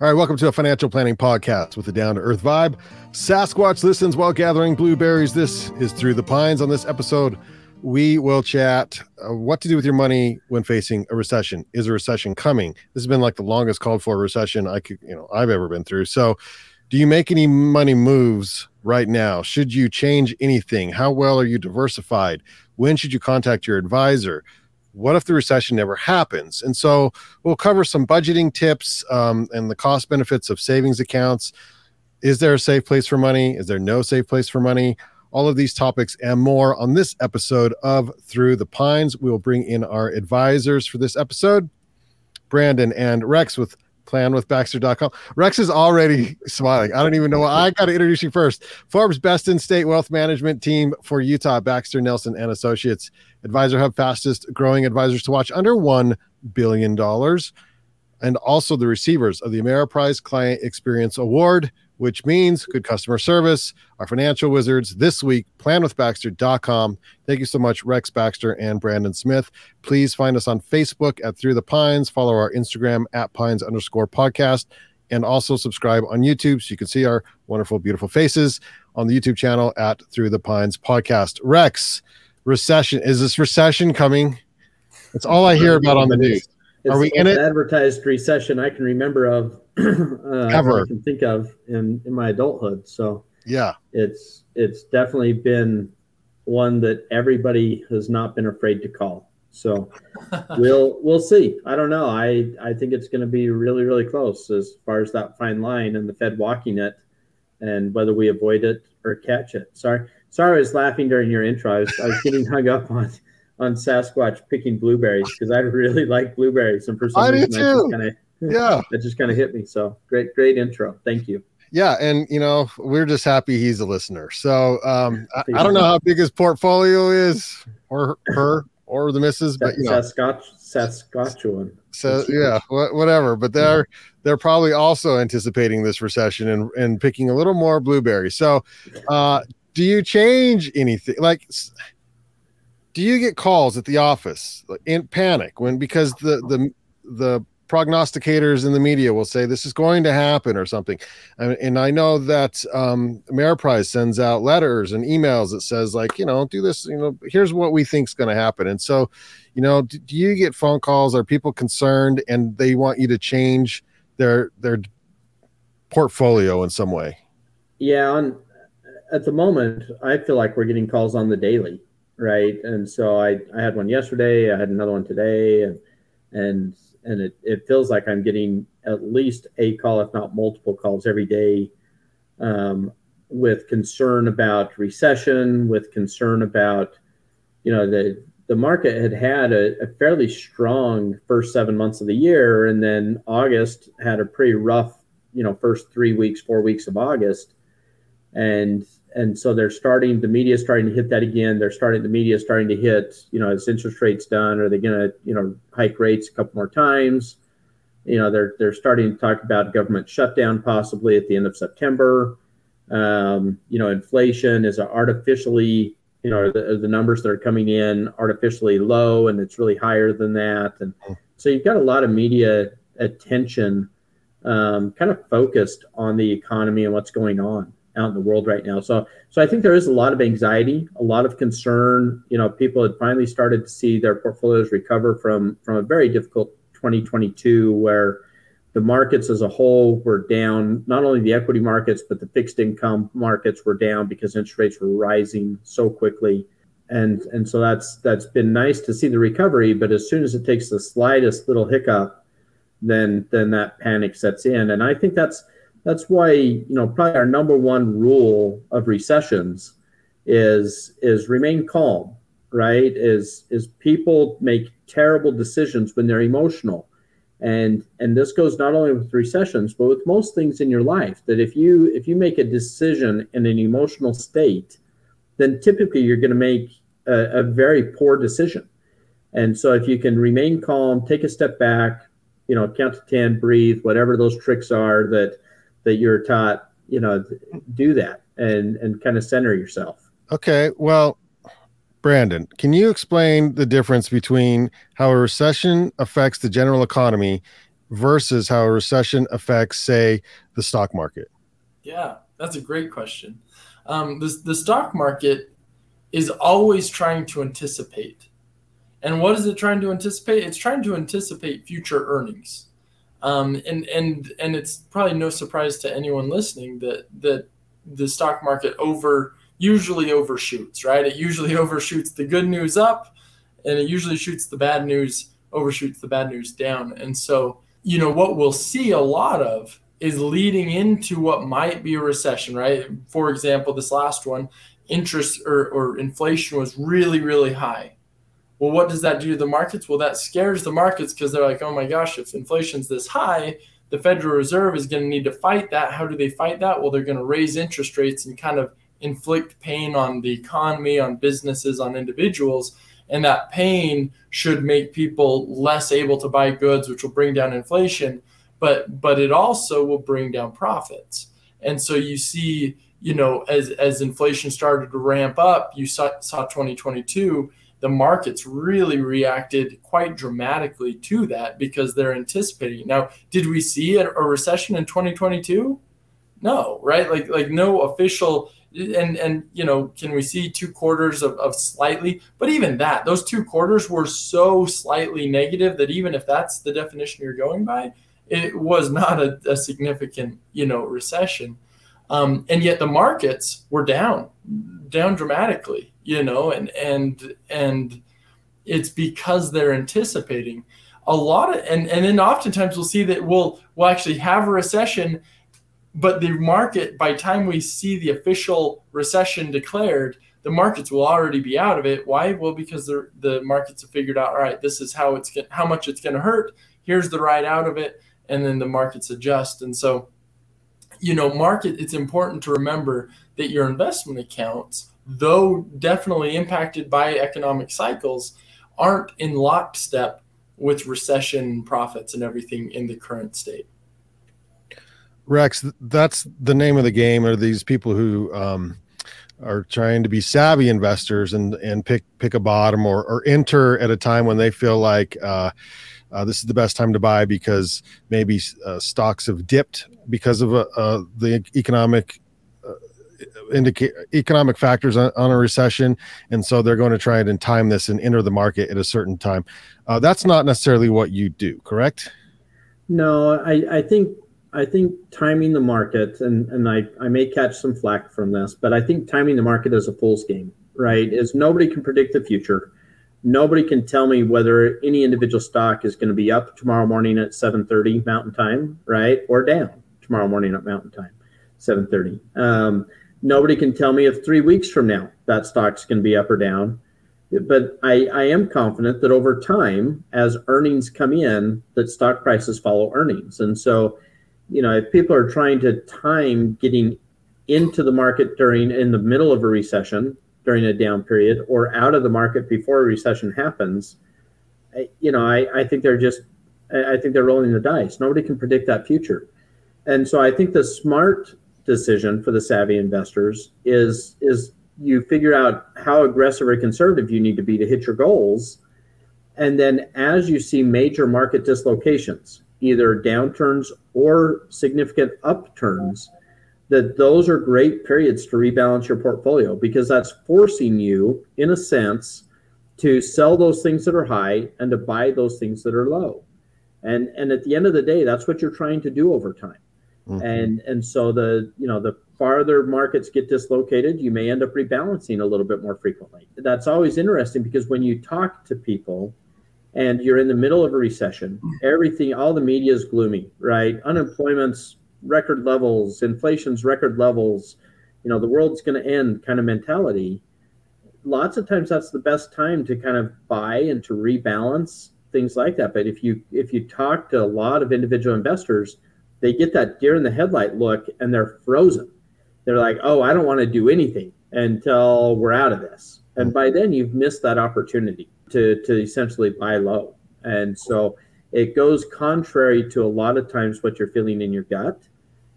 All right, welcome to a financial planning podcast with a down to earth vibe. Sasquatch listens while gathering blueberries. This is Through the Pines. On this episode, we will chat uh, what to do with your money when facing a recession. Is a recession coming? This has been like the longest called for recession I could, you know, I've ever been through. So, do you make any money moves right now? Should you change anything? How well are you diversified? When should you contact your advisor? What if the recession never happens? And so we'll cover some budgeting tips um, and the cost benefits of savings accounts. Is there a safe place for money? Is there no safe place for money? All of these topics and more on this episode of Through the Pines. We will bring in our advisors for this episode, Brandon and Rex with planwithbaxter.com. Rex is already smiling. I don't even know. I got to introduce you first. Forbes Best in State Wealth Management Team for Utah, Baxter Nelsen and Associates. Advisor Hub fastest growing advisors to watch under $1 billion. And also the receivers of the Ameriprise Client Experience Award, which means good customer service. Our financial wizards this week, planwithbaxter.com. Thank you so much, Rex Baxter and Brandon Smith. Please find us on Facebook at Through the Pines. Follow our Instagram at Pines underscore podcast. And also subscribe on YouTube so you can see our wonderful, beautiful faces on the YouTube channel at Through the Pines podcast. Rex, recession. Is this recession coming? That's all I hear about on the news. It's Are we in it? Advertised recession I can remember of, uh, Ever. I can think of in, in my adulthood. So yeah, it's it's definitely been one that everybody has not been afraid to call. So we'll we'll see. I don't know. I I think it's going to be really really close as far as that fine line and the Fed walking it, and whether we avoid it or catch it. Sorry, sorry, I was laughing during your intro. I was, I was getting hung up on on Sasquatch picking blueberries because I really like blueberries, and for some I reason, that just kind of yeah, that just kind of hit me. So great, great intro. Thank you. Yeah, and you know we're just happy he's a listener. So um, I, I, don't know how big his portfolio is, or her, or the missus, but you know, Saskatch- Saskatchewan. So yeah, whatever. But they're they're probably also anticipating this recession and and picking a little more blueberries. So, uh, do you change anything? Like, do you get calls at the office in panic when because the the the prognosticators in the media will say this is going to happen or something. And, and i know that um ameriprise sends out letters and emails that says like you know do this you know here's what we think is going to happen. And so you know do, do you get phone calls? Are people concerned and they want you to change their their portfolio in some way? Yeah on at the moment i feel like we're getting calls on the daily right? And so I, I had one yesterday, I had another one today, and and and it, it feels like I'm getting at least a call, if not multiple calls every day, um, with concern about recession, with concern about, you know, the the market had had a, a fairly strong first seven months of the year, and then August had a pretty rough, you know, first three weeks, four weeks of August, and and so they're starting the media is starting to hit that again. They're starting the media is starting to hit you know is interest rates done are they going to you know hike rates a couple more times? You know they're they're starting to talk about government shutdown possibly at the end of september. Um, you know inflation is artificially you know the, the numbers that are coming in artificially low and it's really higher than that. And so you've got a lot of media attention um, kind of focused on the economy and what's going on out in the world right now. So, so I think there is a lot of anxiety, a lot of concern. You know, people had finally started to see their portfolios recover from from a very difficult 2022, where the markets as a whole were down. Not only the equity markets, but the fixed income markets were down because interest rates were rising so quickly. And and so that's that's been nice to see the recovery. But as soon as it takes the slightest little hiccup, then then that panic sets in. And I think that's that's why you know probably our number one rule of recessions is is remain calm right? Is is people make terrible decisions when they're emotional. And and this goes not only with recessions but with most things in your life that if you if you make a decision in an emotional state then typically you're going to make a, a very poor decision. And so if you can remain calm take a step back you know count to 10 breathe whatever those tricks are that that you're taught, you know, do that and and kind of center yourself. Okay, well, Brandon, can you explain the difference between how a recession affects the general economy versus how a recession affects, say, the stock market? Yeah, that's a great question. Um, the, the stock market is always trying to anticipate. And what is it trying to anticipate? It's trying to anticipate future earnings. Um, and and and it's probably no surprise to anyone listening that that the stock market over usually overshoots, right? It usually overshoots the good news up, and it usually shoots the bad news overshoots the bad news down. And so, you know, what we'll see a lot of is leading into what might be a recession, right? For example, this last one, interest or, or inflation was really, really high. Well, what does that do to the markets? Well, that scares the markets because they're like, oh my gosh, if inflation's this high, the Federal Reserve is going to need to fight that. How do they fight that? Well, they're going to raise interest rates and kind of inflict pain on the economy, on businesses, on individuals. And that pain should make people less able to buy goods, which will bring down inflation. But but it also will bring down profits. And so you see, you know, as as inflation started to ramp up, you saw, saw 2022 the markets really reacted quite dramatically to that because they're anticipating. Now, did we see a, recession in 2022? No, right? Like like no official and and you know can we see two quarters of, of slightly but even that those two quarters were so slightly negative that even if that's the definition you're going by it was not a, a significant you know recession um, and yet the markets were down down dramatically you know, and and and it's because they're anticipating a lot of and and then oftentimes we'll see that we'll we'll actually have a recession but the market by time we see the official recession declared the markets will already be out of it. Why? Well because the the markets have figured out all right this is how it's how much it's going to hurt. Here's the ride out of it and then the markets adjust. And so you know market it's important to remember that your investment accounts though definitely impacted by economic cycles, aren't in lockstep with recession profits and everything in the current state. Rex, that's the name of the game. Are these people who um, are trying to be savvy investors and and pick pick a bottom or or enter at a time when they feel like uh, uh, this is the best time to buy because maybe uh, stocks have dipped because of uh, uh, the economic indicate economic factors on, on, a recession, and so they're going to try and time this and enter the market at a certain time. Uh, that's not necessarily what you do, correct? No, I, I think I think timing the market, and and I I may catch some flack from this, but I think timing the market is a fool's game, right? Is nobody can predict the future. Nobody can tell me whether any individual stock is going to be up tomorrow morning at 7:30 Mountain Time, right, or down tomorrow morning at Mountain Time, 7:30. Um, nobody can tell me if three weeks from now that stock's going to be up or down. But I, I am confident that over time, as earnings come in, that stock prices follow earnings. And so, you know, if people are trying to time getting into the market during in the middle of a recession during a down period or out of the market before a recession happens, you know, I, I think they're just I think they're rolling the dice. Nobody can predict that future. And so I think the smart decision for the savvy investors is is you figure out how aggressive or conservative you need to be to hit your goals. And then as you see major market dislocations either downturns or significant upturns that those are great periods to rebalance your portfolio because that's forcing you in a sense to sell those things that are high and to buy those things that are low. And and at the end of the day that's what you're trying to do over time Mm-hmm. And and so the you know the farther markets get dislocated, you may end up rebalancing a little bit more frequently. That's always interesting because when you talk to people and you're in the middle of a recession, everything all the media is gloomy, right? Unemployment's record levels, inflation's record levels, you know, the world's going to end kind of mentality. Lots of times that's the best time to kind of buy and to rebalance things like that. But if you if you talk to a lot of individual investors, they get that deer in the headlight look and they're frozen. They're like, oh, I don't want to do anything until we're out of this. And by then you've missed that opportunity to, to essentially buy low. And so it goes contrary to a lot of times what you're feeling in your gut.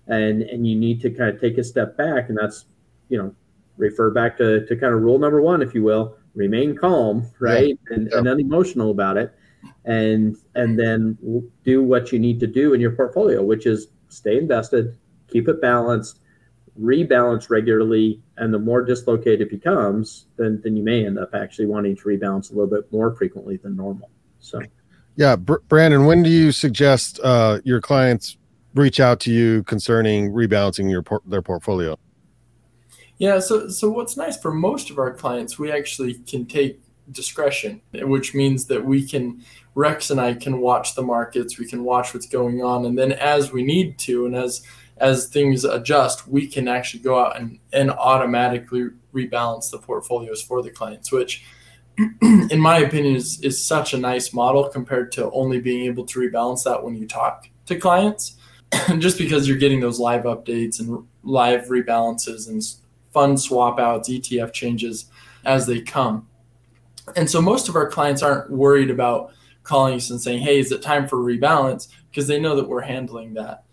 And, and you need to kind of take a step back. And that's, you know, refer back to, to kind of rule number one, if you will, remain calm, right? Yeah. And, yeah. and unemotional about it and and then do what you need to do in your portfolio, which is stay invested, keep it balanced, rebalance regularly, and the more dislocated it becomes, then then you may end up actually wanting to rebalance a little bit more frequently than normal. So, yeah, Br- Brandon, when do you suggest uh, your clients reach out to you concerning rebalancing your por- their portfolio? Yeah, so so what's nice for most of our clients, we actually can take discretion, which means that we can Rex and I can watch the markets, we can watch what's going on, and then as we need to, and as as things adjust, we can actually go out and, and automatically rebalance the portfolios for the clients, which in my opinion is, is such a nice model compared to only being able to rebalance that when you talk to clients. Just because you're getting those live updates and live rebalances and fund swap outs etf changes as they come and so most of our clients aren't worried about calling us and saying hey is it time for rebalance? Because they know that we're handling that.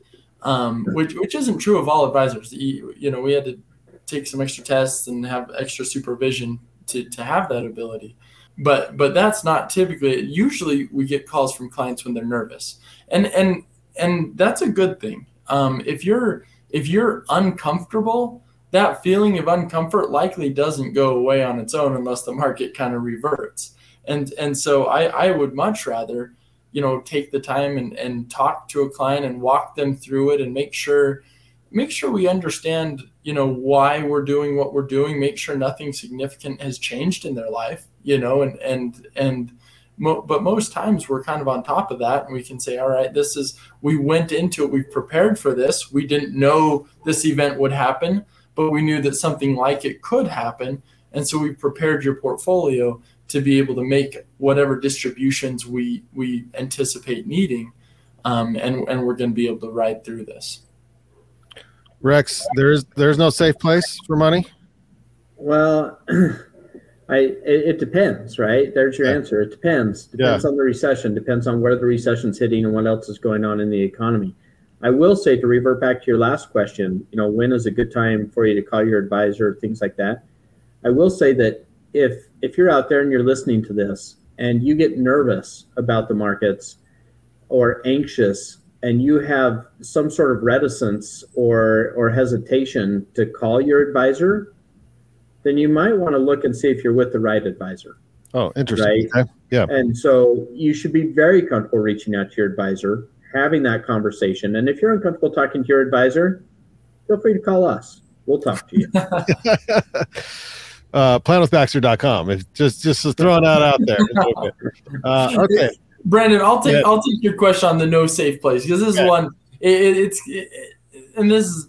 Um, which, which isn't true of all advisors. You, know we had to take some extra tests and have extra supervision to, to have that ability. But but that's not typically usually we get calls from clients when they're nervous. And and and that's a good thing. Um, if you're if you're uncomfortable that feeling of uncomfort likely doesn't go away on its own unless the market kind of reverts. And and so i i would much rather you know take the time and and talk to a client and walk them through it and make sure make sure we understand you know why we're doing what we're doing make sure nothing significant has changed in their life you know and and and but most times we're kind of on top of that and we can say all right this is we went into it we prepared for this. We didn't know this event would happen but we knew that something like it could happen and so we prepared your portfolio to be able to make whatever distributions we we anticipate needing um, and and we're going to be able to ride through this Rex, there's there's no safe place for money. Well, I it, it, depends, right? There's your yeah. answer. It depends. Depends yeah. on the recession. Depends on where the recession's hitting and what else is going on in the economy. I will say to revert back to your last question. You know, when is a good time for you to call your advisor? Things like that. I will say that if if you're out there and you're listening to this and you get nervous about the markets or anxious and you have some sort of reticence or or hesitation to call your advisor, then you might want to look and see if you're with the right advisor. Oh, interesting. Right? Okay. Yeah. And so you should be very comfortable reaching out to your advisor, having that conversation. And if you're uncomfortable talking to your advisor, feel free to call us. We'll talk to you. uh, planwithbaxter.com. If just just throwing that out there. Uh, okay. Brandon, I'll take yeah. I'll take your question on the no safe place because this is one. It, it's it, and this is.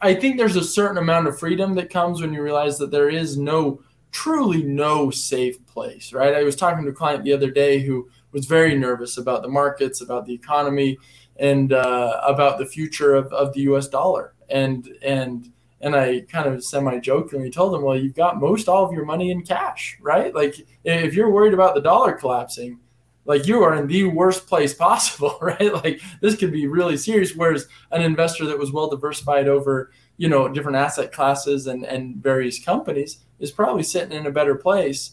I think there's a certain amount of freedom that comes when you realize that there is no truly no safe place, right? I was talking to a client the other day who was very nervous about the markets, about the economy, and uh, about the future of, of the U.S. dollar. And and and I kind of semi jokingly told him, well, you've got most all of your money in cash, right? Like if you're worried about the dollar collapsing, like you are in the worst place possible, right? Like this could be really serious. Whereas an investor that was well diversified over, you know, different asset classes and, and various companies is probably sitting in a better place.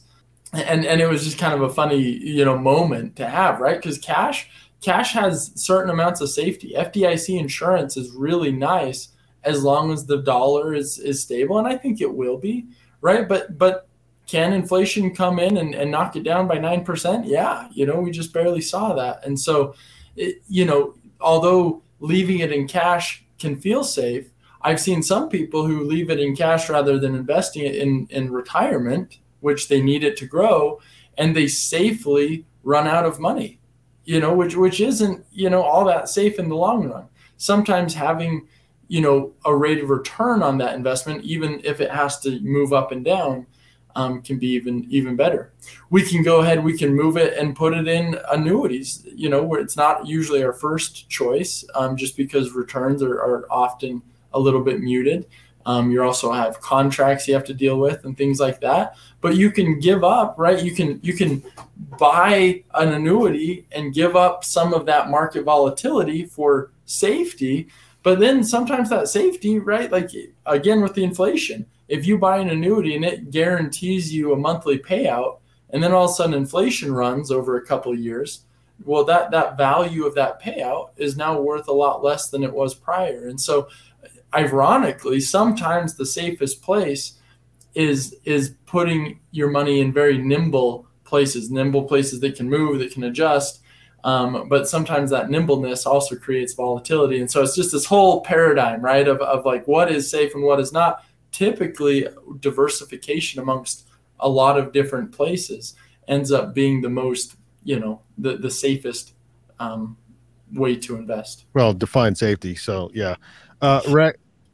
And and it was just kind of a funny, you know, moment to have, right? Because cash cash has certain amounts of safety. FDIC insurance is really nice as long as the dollar is is stable, and I think it will be, right? But but can inflation come in and, and knock it down by 9%? Yeah, you know, we just barely saw that. And so, it, you know, although leaving it in cash can feel safe, I've seen some people who leave it in cash rather than investing it in, in retirement, which they need it to grow, and they safely run out of money, you know, which, which isn't, you know, all that safe in the long run. Sometimes having, you know, a rate of return on that investment, even if it has to move up and down, um, can be even even better. We can go ahead, we can move it and put it in annuities. You know, where it's not usually our first choice, um, just because returns are, are often a little bit muted. Um, you also have contracts you have to deal with and things like that. But you can give up, right? You can you can buy an annuity and give up some of that market volatility for safety. But then sometimes that safety, right? Like again with the inflation, if you buy an annuity and it guarantees you a monthly payout, and then all of a sudden inflation runs over a couple years well that that value of that payout is now worth a lot less than it was prior and so ironically sometimes the safest place is is putting your money in very nimble places nimble places that can move that can adjust um, but sometimes that nimbleness also creates volatility and so it's just this whole paradigm right of, of like what is safe and what is not typically diversification amongst a lot of different places ends up being the most you know the the safest um, way to invest. Well, define safety. So yeah, uh.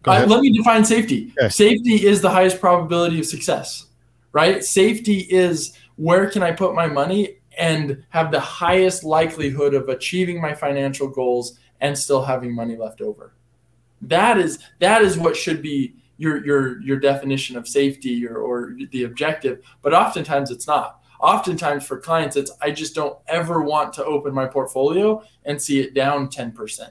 Uh, let me define safety. Okay. Safety is the highest probability of success, right? Safety is where can I put my money and have the highest likelihood of achieving my financial goals and still having money left over. That is that is what should be your your your definition of safety or, or the objective. But oftentimes it's not oftentimes for clients it's i just don't ever want to open my portfolio and see it down 10%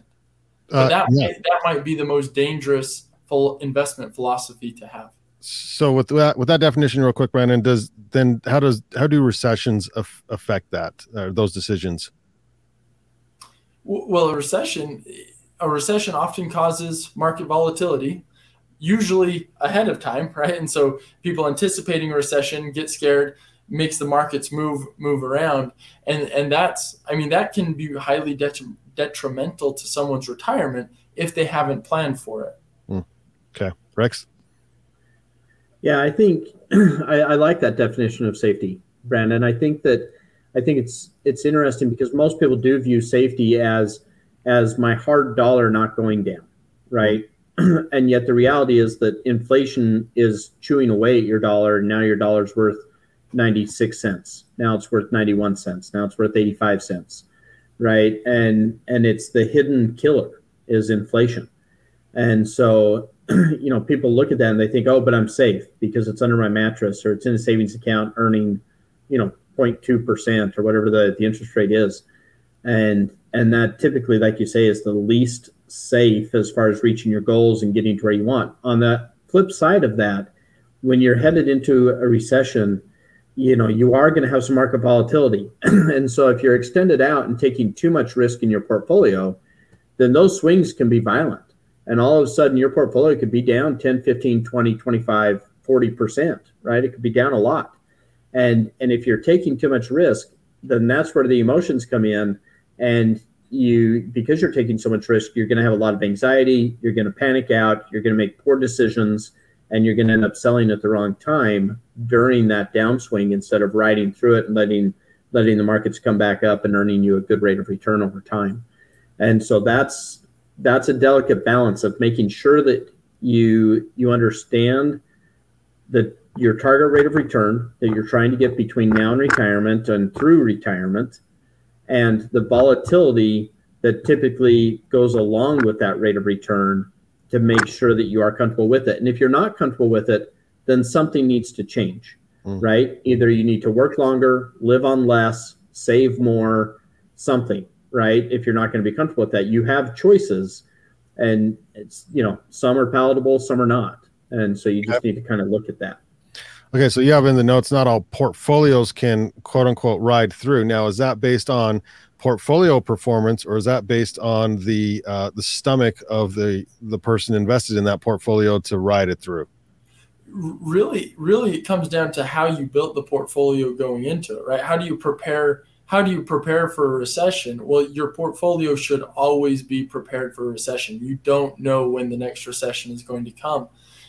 uh, that, yeah. might, that might be the most dangerous full investment philosophy to have. So with that with that definition real quick brandon does then how does how do recessions af- affect that uh, those decisions? Well a recession a recession often causes market volatility usually ahead of time right? And so people anticipating a recession get scared makes the markets move move around. And and that's i mean that can be highly detri- detrimental to someone's retirement if they haven't planned for it mm. okay rex yeah i think I, I like that definition of safety brandon i think that i think it's it's interesting because most people do view safety as as my hard dollar not going down right and yet the reality is that inflation is chewing away at your dollar and now your dollar's worth 96 cents. Now it's worth 91 cents. Now it's worth 85 cents. Right. And and it's the hidden killer is inflation. And so, you know, people look at that and they think, oh, but I'm safe because it's under my mattress or it's in a savings account earning, you know, 0.2% or whatever the, the interest rate is. And and that typically, like you say, is the least safe as far as reaching your goals and getting to where you want. On the flip side of that, when you're headed into a recession, you know you are going to have some market volatility. And so if you're extended out and taking too much risk in your portfolio then those swings can be violent. And all of a sudden your portfolio could be down 10 15 20 25 40% right? It could be down a lot. And and if you're taking too much risk then that's where the emotions come in. And you because you're taking so much risk you're going to have a lot of anxiety you're going to panic out you're going to make poor decisions and you're going to end up selling at the wrong time during that downswing instead of riding through it and letting letting the markets come back up and earning you a good rate of return over time. And so that's that's a delicate balance of making sure that you you understand that your target rate of return that you're trying to get between now and retirement and through retirement and the volatility that typically goes along with that rate of return to make sure that you are comfortable with it. And if you're not comfortable with it, then something needs to change, mm. right? Either you need to work longer, live on less, save more, something, right? If you're not going to be comfortable with that, you have choices. And it's, you know, some are palatable, some are not. And so you just yep. need to kind of look at that. Okay, so you have in the notes not all portfolios can quote unquote ride through. Now, is that based on portfolio performance, or is that based on the uh, the stomach of the the person invested in that portfolio to ride it through? Really, really, it comes down to how you built the portfolio going into it, right? How do you prepare? How do you prepare for a recession? Well, your portfolio should always be prepared for a recession. You don't know when the next recession is going to come,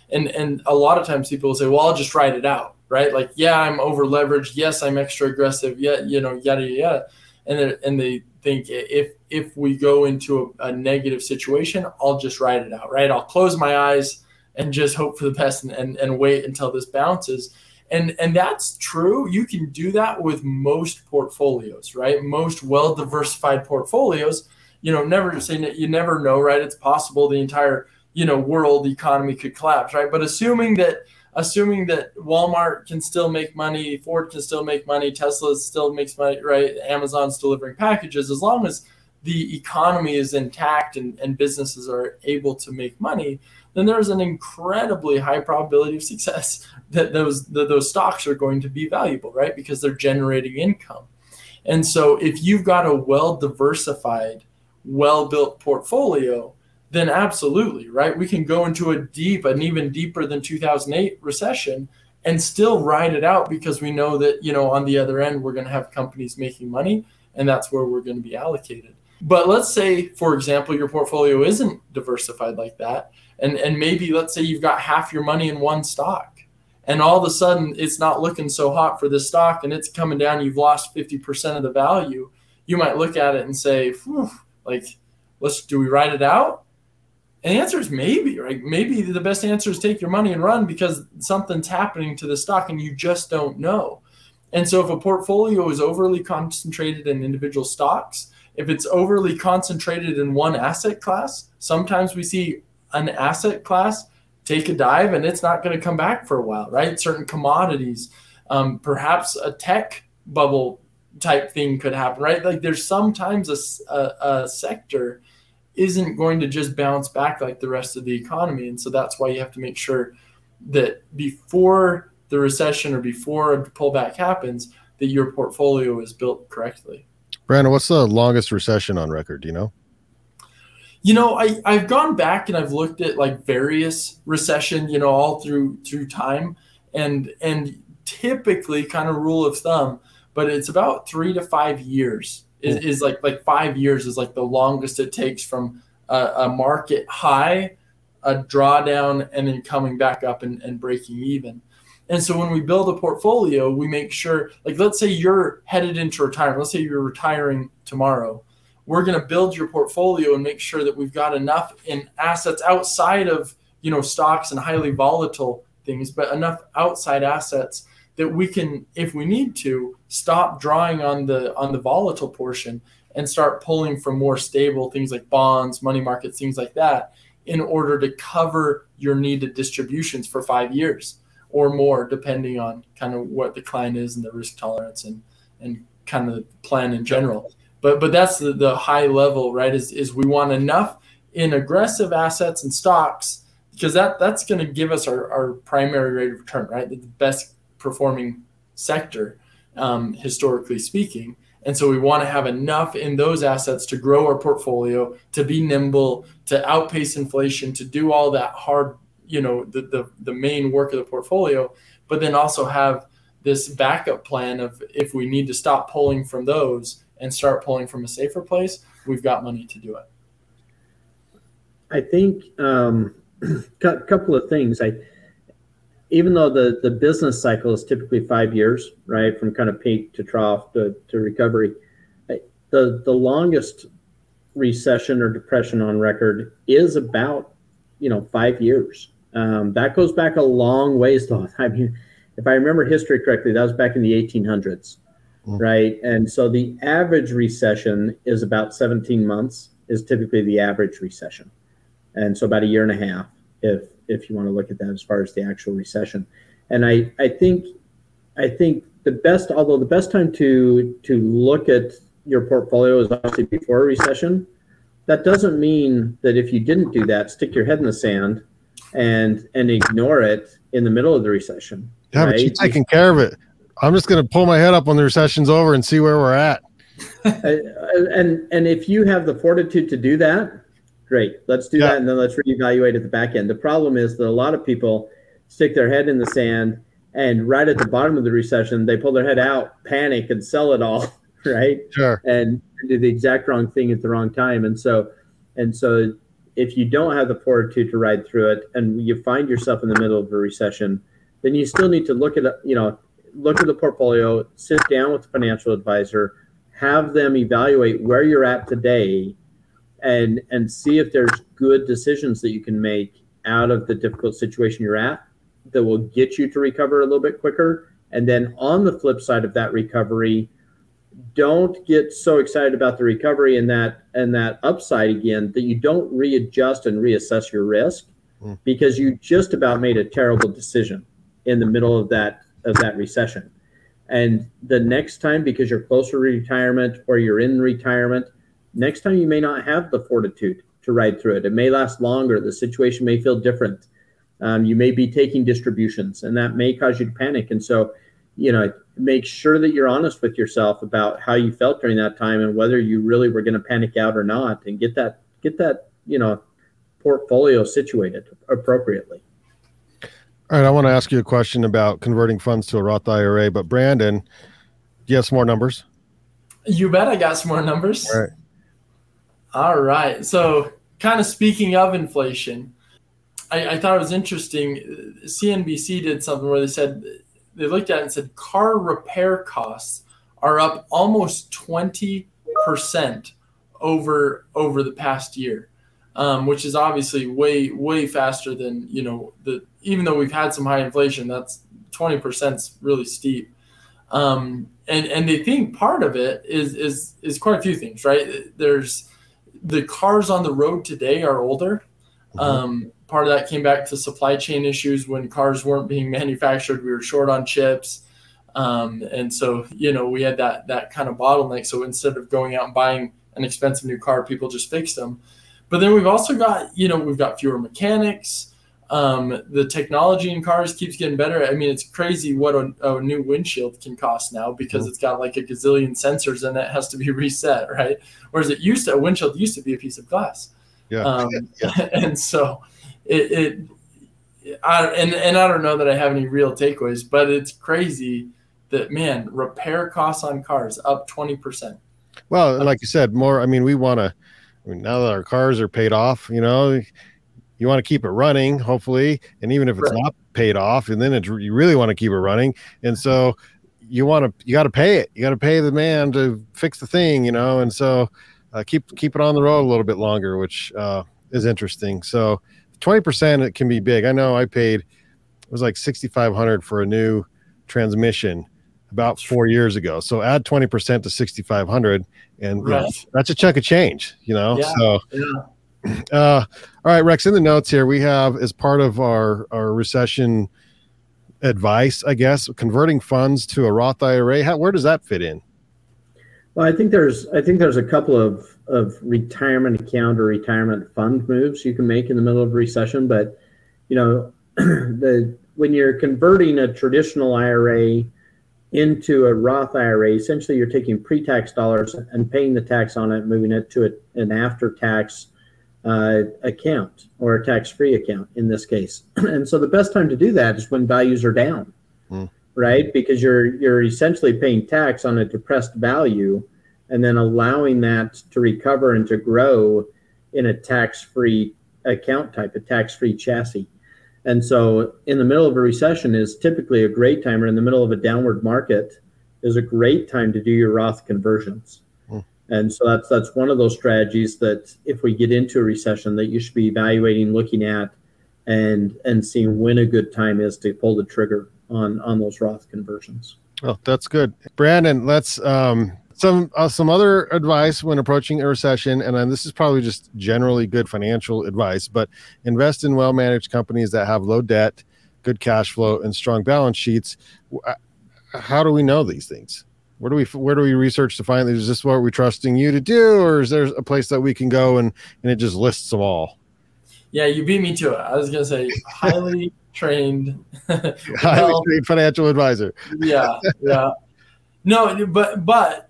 and and a lot of times people will say, "Well, I'll just ride it out." Right? Like, yeah, I'm over leveraged. Yes, I'm extra aggressive. Yeah, you know, yada yada and and they think if if we go into a, a, negative situation, I'll just ride it out, right? I'll close my eyes and just hope for the best and, and, and wait until this bounces. And and that's true. You can do that with most portfolios, right? Most well diversified portfolios. You know, never that you never know, right? It's possible the entire you know world economy could collapse, right? But assuming that assuming that Walmart can still make money, Ford can still make money, Tesla still makes money, right? Amazon's delivering packages, as long as the economy is intact and, and businesses are able to make money, then there's an incredibly high probability of success that those that those stocks are going to be valuable, right? Because they're generating income. And so if you've got a well diversified, well built portfolio, then absolutely, right? We can go into a deep, an even deeper than 2008 recession and still ride it out because we know that, you know, on the other end, we're going to have companies making money and that's where we're going to be allocated. But let's say, for example, your portfolio isn't diversified like that. And, and maybe let's say you've got half your money in one stock and all of a sudden it's not looking so hot for this stock and it's coming down you've lost 50% of the value you might look at it and say like let's do we ride it out and the answer is maybe right maybe the best answer is take your money and run because something's happening to the stock and you just don't know and so if a portfolio is overly concentrated in individual stocks if it's overly concentrated in one asset class sometimes we see an asset class take a dive and it's not going to come back for a while, right? Certain commodities, um, perhaps a tech bubble type thing could happen, right? Like there's sometimes a, a, a, sector isn't going to just bounce back like the rest of the economy. And so that's why you have to make sure that before the recession or before a pullback happens, that your portfolio is built correctly. Brandon, what's the longest recession on record? Do you know? you know I, i've gone back and i've looked at like various recession you know all through through time and and typically kind of rule of thumb but it's about three to five years is, is like like five years is like the longest it takes from a, a market high a drawdown and then coming back up and, and breaking even. And so when we build a portfolio we make sure like let's say you're headed into retirement let's say you're retiring tomorrow. We're going to build your portfolio and make sure that we've got enough in assets outside of you know stocks and highly volatile things but enough outside assets that we can if we need to stop drawing on the on the volatile portion and start pulling from more stable things like bonds money markets things like that in order to cover your needed distributions for five years or more depending on kind of what the client is and the risk tolerance and and kind of the plan in general but but that's the, the high level, right? Is is we want enough in aggressive assets and stocks because that that's going to give us our, our primary rate of return, right? The best performing sector, um, historically speaking. And so we want to have enough in those assets to grow our portfolio, to be nimble, to outpace inflation, to do all that hard, you know, the the, the main work of the portfolio, but then also have this backup plan of if we need to stop pulling from those and start pulling from a safer place, we've got money to do it. I think um, a couple of things. I even though the the business cycle is typically five years, right, from kind of peak to trough to, to recovery, the the longest recession or depression on record is about you know five years. Um, that goes back a long ways. Though I mean, if I remember history correctly, that was back in the 1800s mm. right? And so the average recession is about 17 months is typically the average recession, and so about a year and a half if if you want to look at that as far as the actual recession. And I I think I think the best although the best time to to look at your portfolio is obviously before a recession. That doesn't mean that if you didn't do that, stick your head in the sand and and ignore it in the middle of the recession. Yeah, right? but you're taking care of it. I'm just going to pull my head up when the recession's over and see where we're at. and and if you have the fortitude to do that, great. Let's do yeah. that, and then let's reevaluate at the back end. The problem is that a lot of people stick their head in the sand, and right at the bottom of the recession, they pull their head out, panic, and sell it all, right? Sure. And do the exact wrong thing at the wrong time, and so and so if you don't have the fortitude to ride through it, and you find yourself in the middle of a recession, then you still need to look at you know look at the portfolio, sit down with the financial advisor, have them evaluate where you're at today and and see if there's good decisions that you can make out of the difficult situation you're at that will get you to recover a little bit quicker. And then on the flip side of that recovery, don't get so excited about the recovery and that and that upside again that you don't readjust and reassess your risk mm. because you just about made a terrible decision in the middle of that of that recession. And the next time, because you're closer to retirement or you're in retirement, Next time, you may not have the fortitude to ride through it. It may last longer. The situation may feel different. Um, you may be taking distributions, and that may cause you to panic. And so, you know, make sure that you're honest with yourself about how you felt during that time and whether you really were going to panic out or not, and get that get that you know portfolio situated appropriately. All right, I want to ask you a question about converting funds to a Roth IRA, but Brandon, do you have some more numbers? You bet I got some more numbers. All right. All right. So, kind of speaking of inflation, I, I thought it was interesting. CNBC did something where they said they looked at it and said car repair costs are up almost 20% over over the past year um, which is obviously way way faster than you know the even though we've had some high inflation, that's twenty percent is really steep. Um, and and they think part of it is is is quite a few things, right? There's the cars on the road today are older. Mm-hmm. Um, part of that came back to supply chain issues when cars weren't being manufactured. We were short on chips. Um, and so, you know, we had that that kind of bottleneck. So instead of going out and buying an expensive new car, people just fixed them. But then we've also got, you know, we've got fewer mechanics. Um, the technology in cars keeps getting better. I mean, it's crazy what a, a new windshield can cost now because mm-hmm. it's got like a gazillion sensors and it has to be reset, right? Whereas it used to, a windshield used to be a piece of glass. Yeah. Um, yeah. And so it, it I, and, and I don't know that I have any real takeaways, but it's crazy that, man, repair costs on cars up 20%. Well, like you said, more, I mean, we want to, I mean, now that our cars are paid off, you know, you want to keep it running, hopefully, and even if it's right. not paid off, and then it, you really want to keep it running, and so you want to you got to pay it. You got to pay the man to fix the thing, you know, and so uh, keep keep it on the road a little bit longer, which uh, is interesting. So twenty percent it can be big. I know I paid it was like sixty five hundred for a new transmission about four years ago. So add twenty percent to sixty five hundred and right. you know, that's a chunk of change, you know. Yeah. So, yeah. Uh, all right, Rex. In the notes here, we have as part of our our recession advice, I guess, converting funds to a Roth IRA. How, where does that fit in? Well, I think there's I think there's a couple of of retirement account or retirement fund moves you can make in the middle of recession, but you know, the when you're converting a traditional IRA into a Roth IRA, essentially you're taking pre-tax dollars and paying the tax on it, moving it to a, an after-tax uh, account or a tax-free account in this case. and so the best time to do that is when values are down, mm. right? Because you're you're essentially paying tax on a depressed value, and then allowing that to recover and to grow in a tax-free account type, a tax-free chassis. And so, in the middle of a recession is typically a great time, or in the middle of a downward market is a great time to do your Roth conversions. And so that's that's one of those strategies that if we get into a recession, that you should be evaluating, looking at, and and seeing when a good time is to pull the trigger on on those Roth conversions. Oh, that's good, Brandon. Let's um, some uh, some other advice when approaching a recession and then this is probably just generally good financial advice but invest in well managed companies that have low debt good cash flow and strong balance sheets uh, how do we know these things where do we where do we research to find is this what we're trusting you to do or is there a place that we can go and and it just lists them all yeah you beat me to it i was gonna say highly trained highly trained financial advisor yeah yeah no but but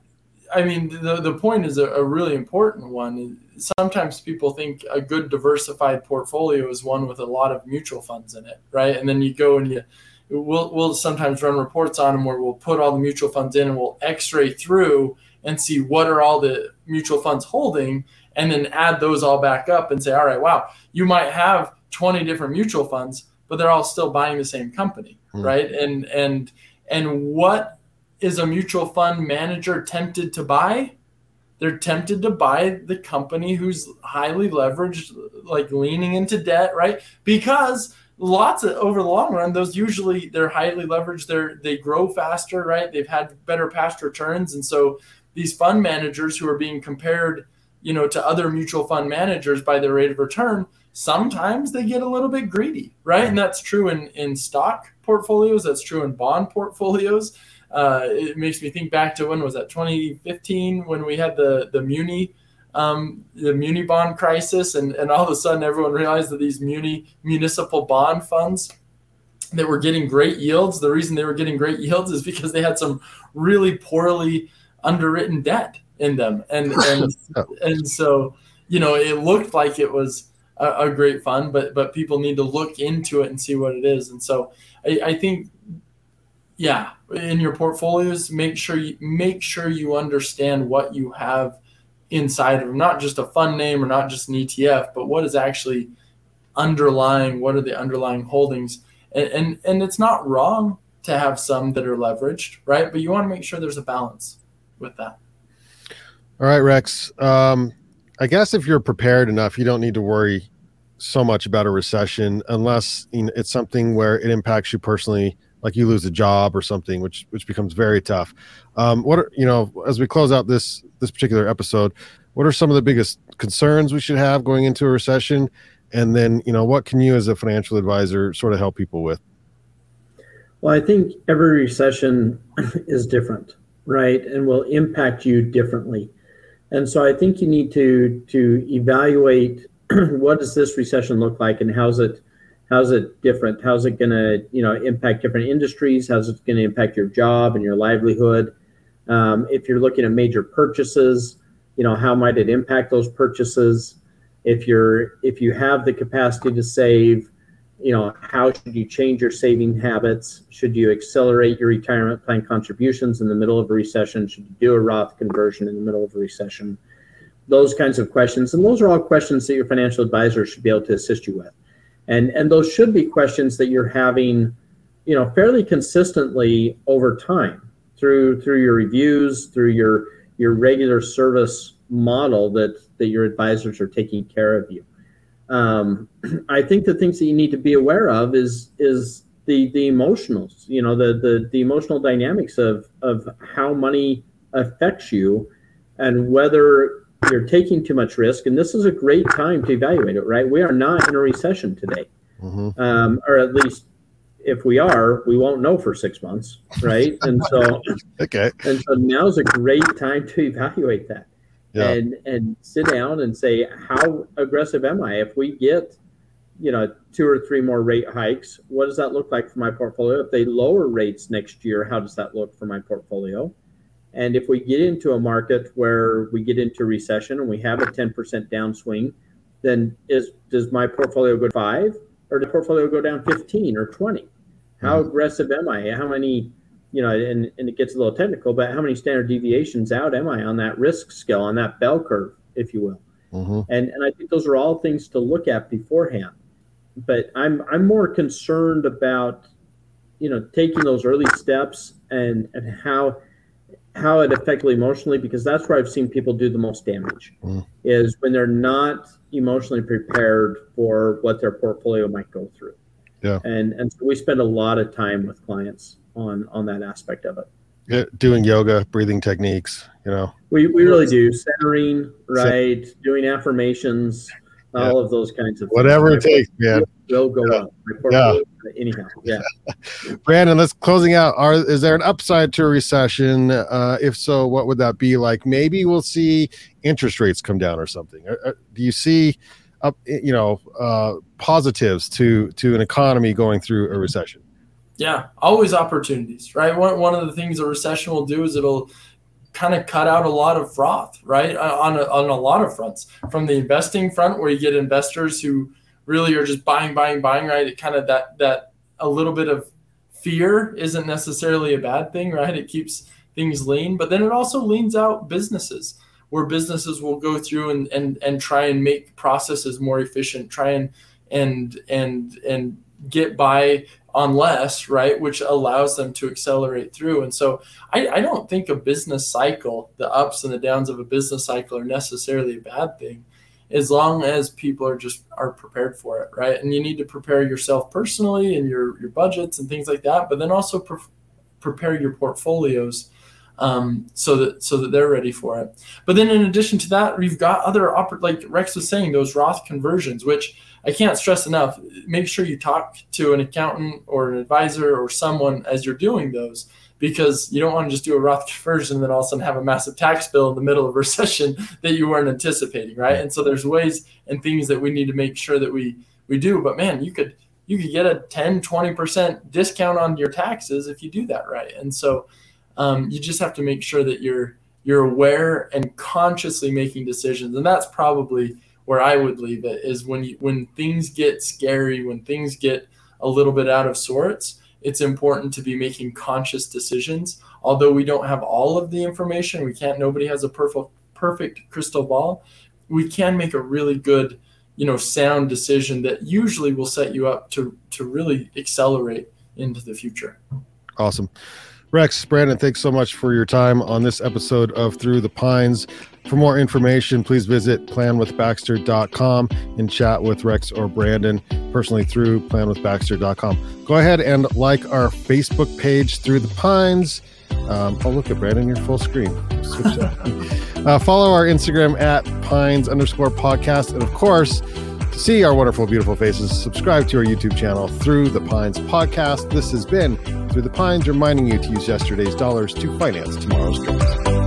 I mean, the, the point is a, a, really important one. Sometimes people think a good diversified portfolio is one with a lot of mutual funds in it, right? And then you go and you, we'll, we'll sometimes run reports on them where we'll put all the mutual funds in and we'll x-ray through and see what are all the mutual funds holding and then add those all back up and say, all right, wow, you might have 20 different mutual funds, but they're all still buying the same company, mm. right? And, and, and what is a mutual fund manager tempted to buy? They're tempted to buy the company who's highly leveraged, like leaning into debt, right? Because lots of over the long run, those usually they're highly leveraged. They're they grow faster, right? They've had better past returns, and so these fund managers who are being compared, you know, to other mutual fund managers by their rate of return, sometimes they get a little bit greedy, right? And that's true in in stock portfolios. That's true in bond portfolios uh, it makes me think back to when was that 2015 when we had the the muni um, the muni bond crisis, and, and all of a sudden everyone realized that these muni municipal bond funds that were getting great yields. The reason they were getting great yields is because they had some really poorly underwritten debt in them, and and and so you know it looked like it was a, a, great fund, but but people need to look into it and see what it is. And so I, I think yeah, in your portfolios, make sure you make sure you understand what you have inside of not just a fund name or not just an ETF, but what is actually underlying, what are the underlying holdings. And, and, and it's not wrong to have some that are leveraged, right? But you want to make sure there's a balance with that. All right, Rex. Um, I guess if you're prepared enough, you don't need to worry so much about a recession unless you know, it's something where it impacts you personally like you lose a job or something, which which becomes very tough. Um, what are you know as we close out this this particular episode, what are some of the biggest concerns we should have going into a recession, and then you know what can you as a financial advisor sort of help people with? Well, I think every recession is different, right, and will impact you differently. And so I think you need to to evaluate what does this recession look like and how's it how's it different? How's it going to, you know, impact different industries? How's it going to impact your job and your livelihood? Um, if you're looking at major purchases, you know, how might it impact those purchases? If you're if you have the capacity to save, you know, how should you change your saving habits? Should you accelerate your retirement plan contributions in the middle of a recession? Should you do a Roth conversion in the middle of a recession? Those kinds of questions, and those are all questions that your financial advisor should be able to assist you with and and those should be questions that you're having you know fairly consistently over time through through your reviews through your your regular service model that that your advisors are taking care of you. Um, i think the things that you need to be aware of is is the the emotionals you know the the, the emotional dynamics of of how money affects you and whether you're taking too much risk, and this is a great time to evaluate it. Right, we are not in a recession today, mm-hmm. um, or at least if we are, we won't know for six months, right? And so, okay, and so now's a great time to evaluate that, yeah. and and sit down and say, how aggressive am I? If we get, you know, two or three more rate hikes, what does that look like for my portfolio? If they lower rates next year, how does that look for my portfolio? And if we get into a market where we get into recession and we have a 10% downswing, then is does my portfolio go five or does the portfolio go down 15 or 20? How mm-hmm. aggressive am I? How many, you know, and, and it gets a little technical, but how many standard deviations out am I on that risk scale, on that bell curve, if you will? Mm-hmm. And and I think those are all things to look at beforehand. But I'm I'm more concerned about, you know, taking those early steps and and how how it affected emotionally because that's where I've seen people do the most damage mm. is when they're not emotionally prepared for what their portfolio might go through. Yeah. And and so we spend a lot of time with clients on on that aspect of it. Yeah, doing yoga, breathing techniques, you know. We we really do centering, right? Doing affirmations, yeah. all of those kinds of whatever things. it takes, man. Will go yeah. up. Yeah. Anyhow, yeah. Brandon, let's closing out. Are is there an upside to a recession? Uh, if so, what would that be like? Maybe we'll see interest rates come down or something. Or, or do you see up, you know, uh, positives to to an economy going through a recession? Yeah, always opportunities, right? One, one of the things a recession will do is it'll kind of cut out a lot of froth, right? Uh, on a, on a lot of fronts, from the investing front, where you get investors who really are just buying, buying, buying, right? It kind of that that a little bit of fear isn't necessarily a bad thing, right? It keeps things lean, but then it also leans out businesses where businesses will go through and and and try and make processes more efficient, try and and and and get by on less, right? Which allows them to accelerate through. And so I, I, don't think a business cycle, the ups and the downs of a business cycle are necessarily a bad thing as long as people are just are prepared for it, right? And you need to prepare yourself personally and your, your budgets and things like that, but then also pre- prepare your portfolios um, so that so that they're ready for it. But then in addition to that, we've got other oppor- like Rex was saying, those Roth conversions, which I can't stress enough. Make sure you talk to an accountant or an advisor or someone as you're doing those because you don't want to just do a Roth conversion and then all of a sudden have a massive tax bill in the middle of a recession that you weren't anticipating, right? And so there's ways and things that we need to make sure that we we do. But man, you could you could get a 10, 20% discount on your taxes if you do that right. And so um, you just have to make sure that you're you're aware and consciously making decisions. And that's probably where I would leave it is when you, when things get scary, when things get a little bit out of sorts, it's important to be making conscious decisions. Although we don't have all of the information, we can't nobody has a perfect perfect crystal ball. We can make a really good, you know, sound decision that usually will set you up to to really accelerate into the future. Awesome. Rex, Brandon, thanks so much for your time on this episode of Through the Pines. For more information, please visit planwithbaxter.com and chat with Rex or Brandon personally through planwithbaxter.com. Go ahead and like our Facebook page, Through the Pines. Um, oh, look at Brandon, you're full screen. uh, follow our Instagram at pines underscore podcast. And of course, to see our wonderful, beautiful faces, subscribe to our YouTube channel through the Pines podcast. This has been Through the Pines, reminding you to use yesterday's dollars to finance tomorrow's dreams.